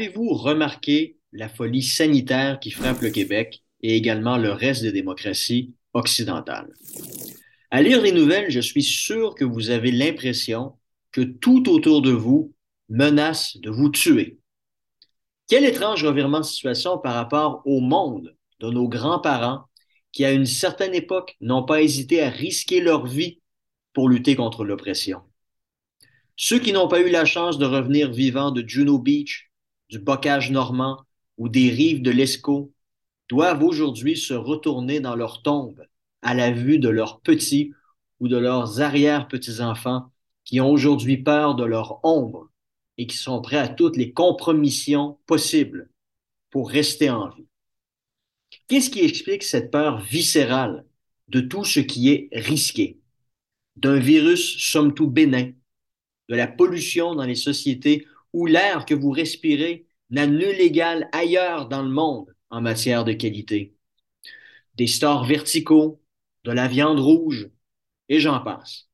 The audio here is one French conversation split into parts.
avez-vous remarqué la folie sanitaire qui frappe le Québec et également le reste des démocraties occidentales? À lire les nouvelles, je suis sûr que vous avez l'impression que tout autour de vous menace de vous tuer. Quel étrange revirement de situation par rapport au monde de nos grands-parents qui, à une certaine époque, n'ont pas hésité à risquer leur vie pour lutter contre l'oppression. Ceux qui n'ont pas eu la chance de revenir vivants de Juno Beach, du bocage normand ou des rives de l'Escaut doivent aujourd'hui se retourner dans leur tombe à la vue de leurs petits ou de leurs arrière-petits-enfants qui ont aujourd'hui peur de leur ombre et qui sont prêts à toutes les compromissions possibles pour rester en vie. Qu'est-ce qui explique cette peur viscérale de tout ce qui est risqué? D'un virus somme tout bénin, de la pollution dans les sociétés où l'air que vous respirez n'a nul égal ailleurs dans le monde en matière de qualité. Des stores verticaux, de la viande rouge, et j'en passe.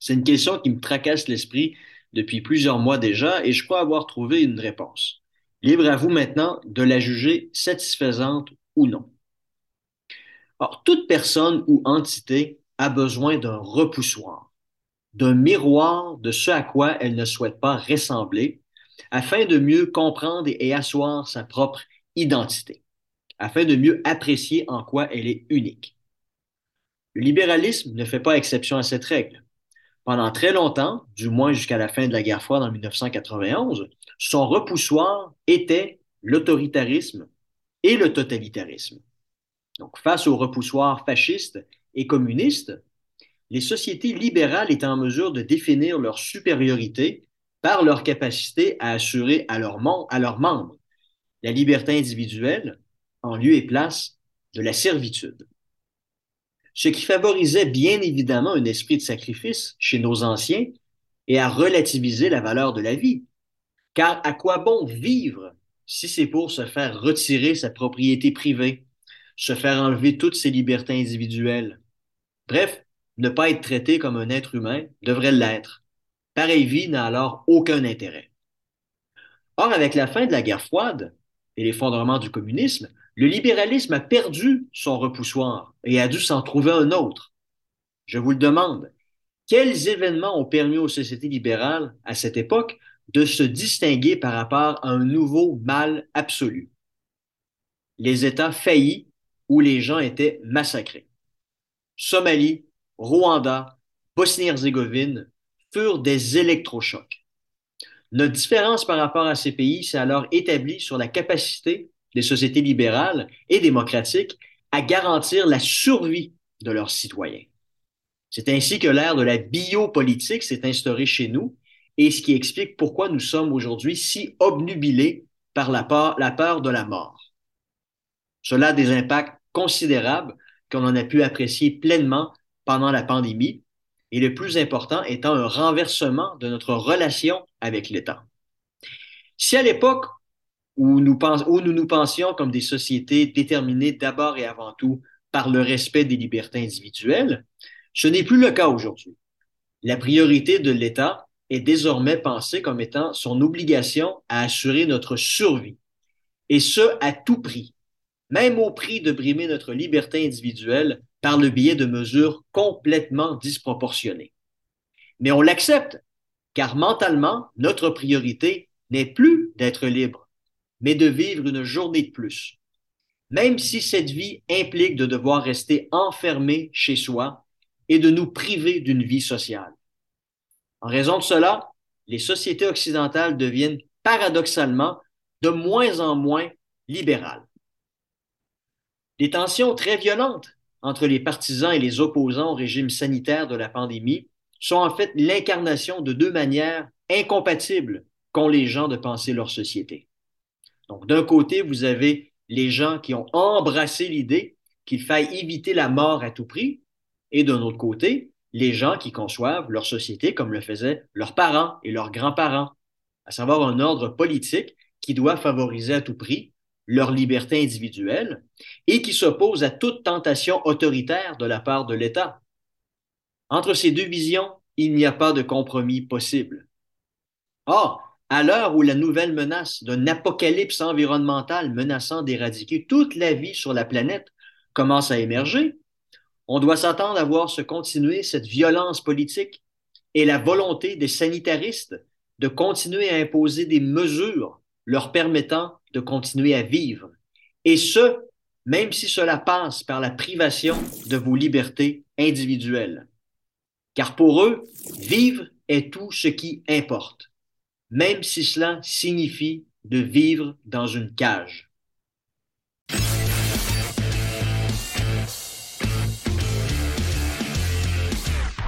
C'est une question qui me tracasse l'esprit depuis plusieurs mois déjà et je crois avoir trouvé une réponse. Libre à vous maintenant de la juger satisfaisante ou non. Or, toute personne ou entité a besoin d'un repoussoir, d'un miroir de ce à quoi elle ne souhaite pas ressembler, afin de mieux comprendre et asseoir sa propre identité, afin de mieux apprécier en quoi elle est unique. Le libéralisme ne fait pas exception à cette règle. Pendant très longtemps, du moins jusqu'à la fin de la guerre froide en 1991, son repoussoir était l'autoritarisme et le totalitarisme. Donc, face au repoussoir fasciste et communiste, les sociétés libérales étaient en mesure de définir leur supériorité par leur capacité à assurer à, leurs membres la liberté individuelle en lieu et place de la servitude. Ce qui favorisait bien évidemment un esprit de sacrifice chez nos anciens et à relativiser la valeur de la vie. Car à quoi bon vivre si c'est pour se faire retirer sa propriété privée, se faire enlever toutes ses libertés individuelles? Bref, ne pas être traité comme un être humain devrait l'être. Pareille vie n'a alors aucun intérêt. Or, avec la fin de la guerre froide et l'effondrement du communisme, le libéralisme a perdu son repoussoir et a dû s'en trouver un autre. Je vous le demande, quels événements ont permis aux sociétés libérales à cette époque de se distinguer par rapport à un nouveau mal absolu? Les États faillis où les gens étaient massacrés. Somalie, Rwanda, Bosnie-Herzégovine furent des électrochocs. Notre différence par rapport à ces pays s'est alors établie sur la capacité des sociétés libérales et démocratiques à garantir la survie de leurs citoyens. C'est ainsi que l'ère de la biopolitique s'est instaurée chez nous et ce qui explique pourquoi nous sommes aujourd'hui si obnubilés par la peur, la peur de la mort. Cela a des impacts considérables qu'on en a pu apprécier pleinement pendant la pandémie, et le plus important étant un renversement de notre relation avec l'État. Si à l'époque où nous, nous nous pensions comme des sociétés déterminées d'abord et avant tout par le respect des libertés individuelles, ce n'est plus le cas aujourd'hui. La priorité de l'État est désormais pensé comme étant son obligation à assurer notre survie, et ce, à tout prix, même au prix de brimer notre liberté individuelle par le biais de mesures complètement disproportionnées. Mais on l'accepte, car mentalement, notre priorité n'est plus d'être libre, mais de vivre une journée de plus. Même si cette vie implique de devoir rester enfermé chez soi et de nous priver d'une vie sociale. En raison de cela, les sociétés occidentales deviennent paradoxalement de moins en moins libérales. Des tensions très violentes entre les partisans et les opposants au régime sanitaire de la pandémie sont en fait l'incarnation de deux manières incompatibles qu'ont les gens de penser leur société. Donc, d'un côté, vous avez les gens qui ont embrassé l'idée qu'il faille éviter la mort à tout prix, et d'un autre côté, les gens qui conçoivent leur société comme le faisaient leurs parents et leurs grands-parents, à savoir un ordre politique qui doit favoriser à tout prix leur liberté individuelle et qui s'oppose à toute tentation autoritaire de la part de l'État. Entre ces deux visions, il n'y a pas de compromis possible. Or, À l'heure où la nouvelle menace d'un apocalypse environnemental menaçant d'éradiquer toute la vie sur la planète commence à émerger, on doit s'attendre à voir se continuer cette violence politique et la volonté des sanitaristes de continuer à imposer des mesures leur permettant de continuer à vivre. Et ce, même si cela passe par la privation de vos libertés individuelles. Car pour eux, vivre est tout ce qui importe, même si cela signifie de vivre dans une cage.